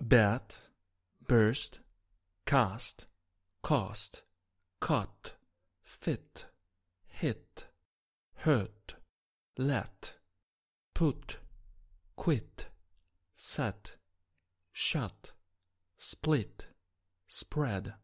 bet, burst, cast, cost, cut, fit, hit, hurt, let, put, quit, set, shut, split, spread.